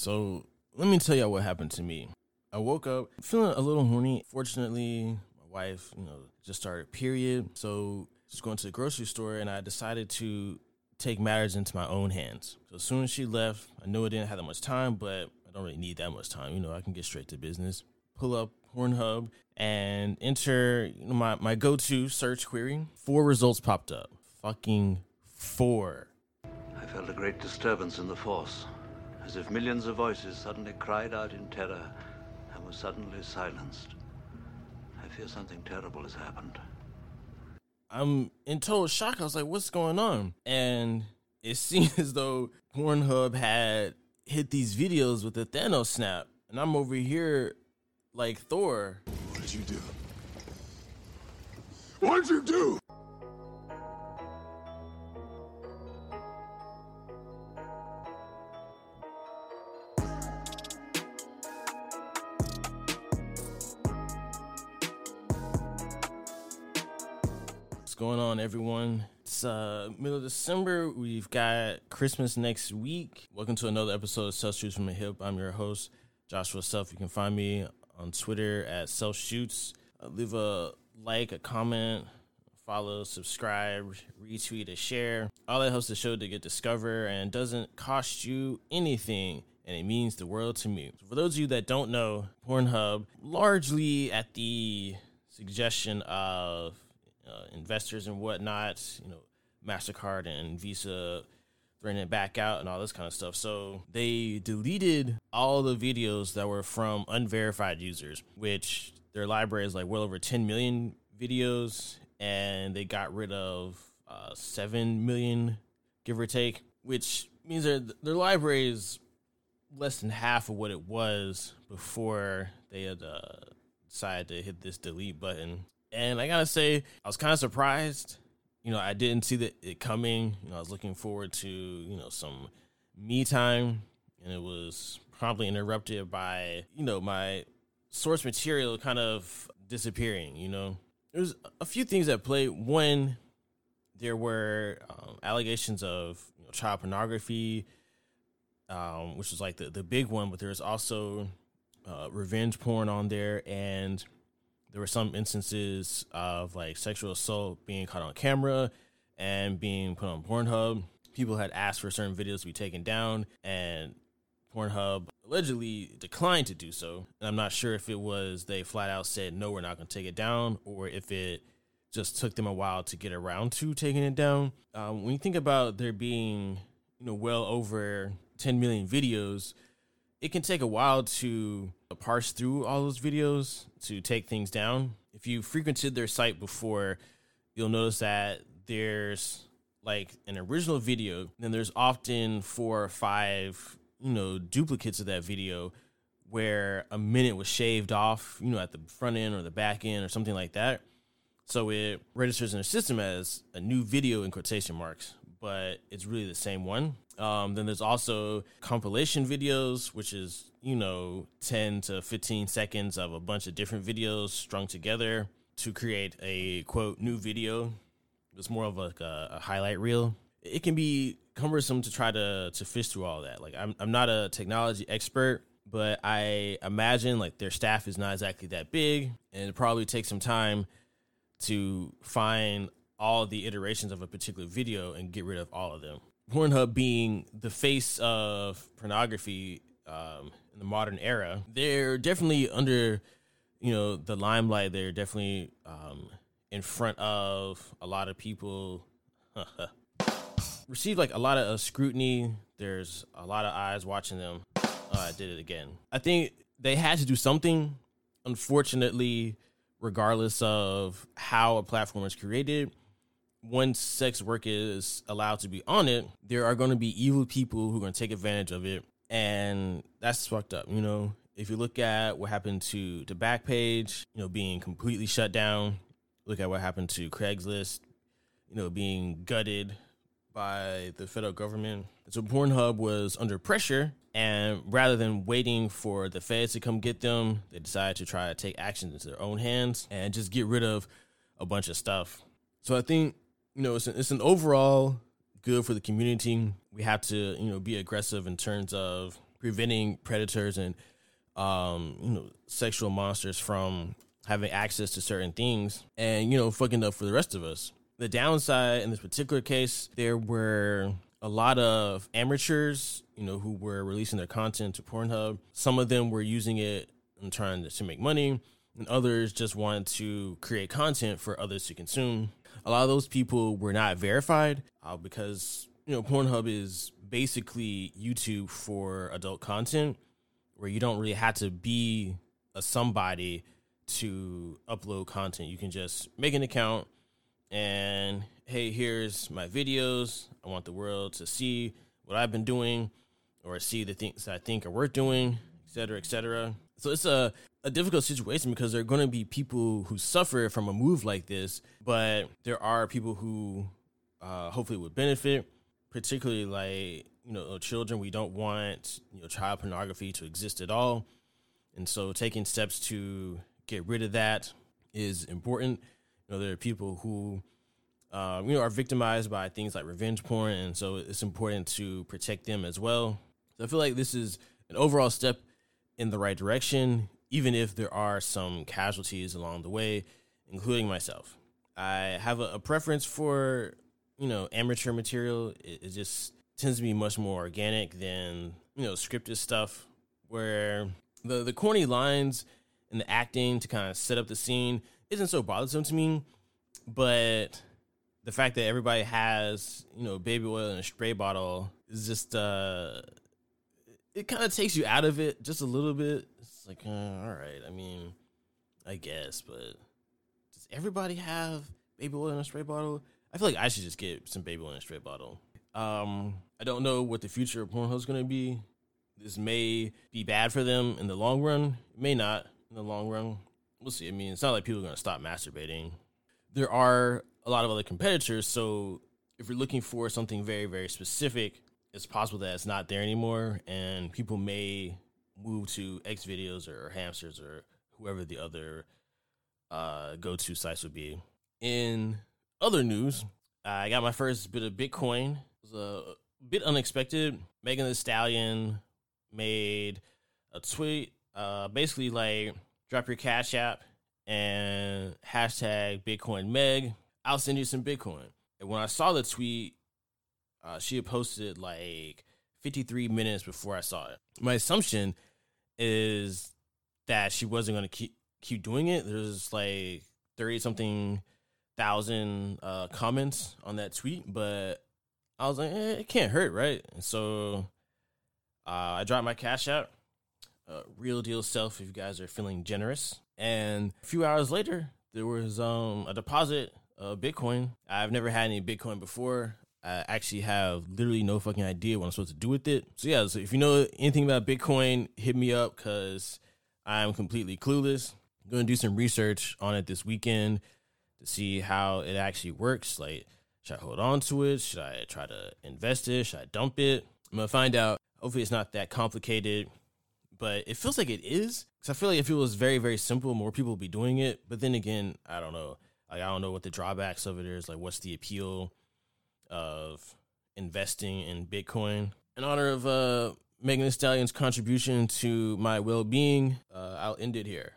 So let me tell y'all what happened to me. I woke up feeling a little horny. Fortunately, my wife, you know, just started period. So just going to the grocery store and I decided to take matters into my own hands. So as soon as she left, I knew I didn't have that much time, but I don't really need that much time. You know, I can get straight to business. Pull up Pornhub and enter you know, my, my go to search query. Four results popped up. Fucking four. I felt a great disturbance in the force, as if millions of voices suddenly cried out in terror and were suddenly silenced. I fear something terrible has happened. I'm in total shock. I was like, what's going on? And it seemed as though Pornhub had hit these videos with the Thanos snap. And I'm over here like Thor. What did you do? What did you do? Going on, everyone? It's uh, middle of December. We've got Christmas next week. Welcome to another episode of Self Shoots from the Hip. I'm your host, Joshua Self. You can find me on Twitter at Self Shoots. Uh, leave a like, a comment, follow, subscribe, retweet, a share. All that helps the show to get discovered and doesn't cost you anything. And it means the world to me. So for those of you that don't know, Pornhub, largely at the suggestion of uh, investors and whatnot, you know, MasterCard and Visa threatening back out and all this kind of stuff. So they deleted all the videos that were from unverified users, which their library is like well over 10 million videos, and they got rid of uh, 7 million, give or take, which means their, their library is less than half of what it was before they had uh, decided to hit this delete button. And I gotta say, I was kind of surprised. You know, I didn't see that it coming. You know, I was looking forward to you know some me time, and it was promptly interrupted by you know my source material kind of disappearing. You know, there's a few things at play. One, there were um, allegations of you know, child pornography, um, which was like the the big one, but there's also uh, revenge porn on there and there were some instances of like sexual assault being caught on camera and being put on Pornhub. People had asked for certain videos to be taken down, and Pornhub allegedly declined to do so. And I'm not sure if it was they flat out said, no, we're not going to take it down, or if it just took them a while to get around to taking it down. Um, when you think about there being, you know, well over 10 million videos, it can take a while to parse through all those videos to take things down. If you frequented their site before, you'll notice that there's like an original video, then there's often four or five, you know, duplicates of that video where a minute was shaved off, you know, at the front end or the back end or something like that. So it registers in the system as a new video in quotation marks, but it's really the same one. Um, then there's also compilation videos, which is, you know, 10 to 15 seconds of a bunch of different videos strung together to create a quote new video. It's more of like a, a highlight reel. It can be cumbersome to try to to fish through all that. Like I'm I'm not a technology expert, but I imagine like their staff is not exactly that big, and it probably takes some time to find all the iterations of a particular video and get rid of all of them. Pornhub being the face of pornography um, in the modern era, they're definitely under, you know, the limelight. They're definitely um, in front of a lot of people. Receive like a lot of uh, scrutiny. There's a lot of eyes watching them. Uh, I did it again. I think they had to do something. Unfortunately, regardless of how a platform is created, once sex work is allowed to be on it, there are going to be evil people who are going to take advantage of it, and that's fucked up. You know, if you look at what happened to to Backpage, you know, being completely shut down. Look at what happened to Craigslist, you know, being gutted by the federal government. So Pornhub was under pressure, and rather than waiting for the feds to come get them, they decided to try to take action into their own hands and just get rid of a bunch of stuff. So I think you know, it's an, it's an overall good for the community. We have to, you know, be aggressive in terms of preventing predators and um, you know sexual monsters from having access to certain things and you know fucking up for the rest of us. The downside in this particular case, there were a lot of amateurs, you know, who were releasing their content to Pornhub. Some of them were using it and trying to make money, and others just wanted to create content for others to consume. A lot of those people were not verified uh, because you know Pornhub is basically YouTube for adult content, where you don't really have to be a somebody to upload content. You can just make an account and hey, here's my videos. I want the world to see what I've been doing or see the things I think are worth doing, et cetera, et cetera. So it's a, a difficult situation because there are going to be people who suffer from a move like this, but there are people who uh, hopefully would benefit, particularly like, you know, children. We don't want, you know, child pornography to exist at all. And so taking steps to get rid of that is important. You know, there are people who um, you know, are victimized by things like revenge porn, and so it's important to protect them as well. So I feel like this is an overall step in the right direction, even if there are some casualties along the way, including myself. I have a, a preference for you know amateur material. It, it just tends to be much more organic than you know scripted stuff, where the the corny lines and the acting to kind of set up the scene isn't so bothersome to me, but the fact that everybody has you know baby oil in a spray bottle is just uh it kind of takes you out of it just a little bit. It's like uh, all right i mean i guess but does everybody have baby oil in a spray bottle? I feel like i should just get some baby oil in a spray bottle. Um i don't know what the future of pornhub is going to be. This may be bad for them in the long run. It may not in the long run. We'll see. I mean it's not like people are going to stop masturbating. There are a lot of other competitors. So if you're looking for something very, very specific, it's possible that it's not there anymore, and people may move to XVideos or hamsters or whoever the other uh, go-to sites would be. In other news, I got my first bit of Bitcoin. It was a bit unexpected. Megan Thee Stallion made a tweet, uh, basically like drop your cash app and hashtag Bitcoin Meg I'll send you some Bitcoin. And when I saw the tweet, uh, she had posted like 53 minutes before I saw it. My assumption is that she wasn't going to keep keep doing it. There's like 30 something thousand uh, comments on that tweet, but I was like, eh, it can't hurt, right? And so uh, I dropped my cash app. Uh, real deal self if you guys are feeling generous. And a few hours later, there was um, a deposit of Bitcoin. I've never had any Bitcoin before. I actually have literally no fucking idea what I'm supposed to do with it. So yeah, so if you know anything about Bitcoin, hit me up because I'm completely clueless. I'm gonna do some research on it this weekend to see how it actually works. Like, should I hold on to it? Should I try to invest it? Should I dump it? I'm gonna find out. Hopefully, it's not that complicated, but it feels like it is. Because I feel like if it was very, very simple, more people would be doing it. But then again, I don't know. Like I don't know what the drawbacks of it is. Like what's the appeal of investing in Bitcoin? In honor of uh, Megan Thee Stallion's contribution to my well-being, uh, I'll end it here.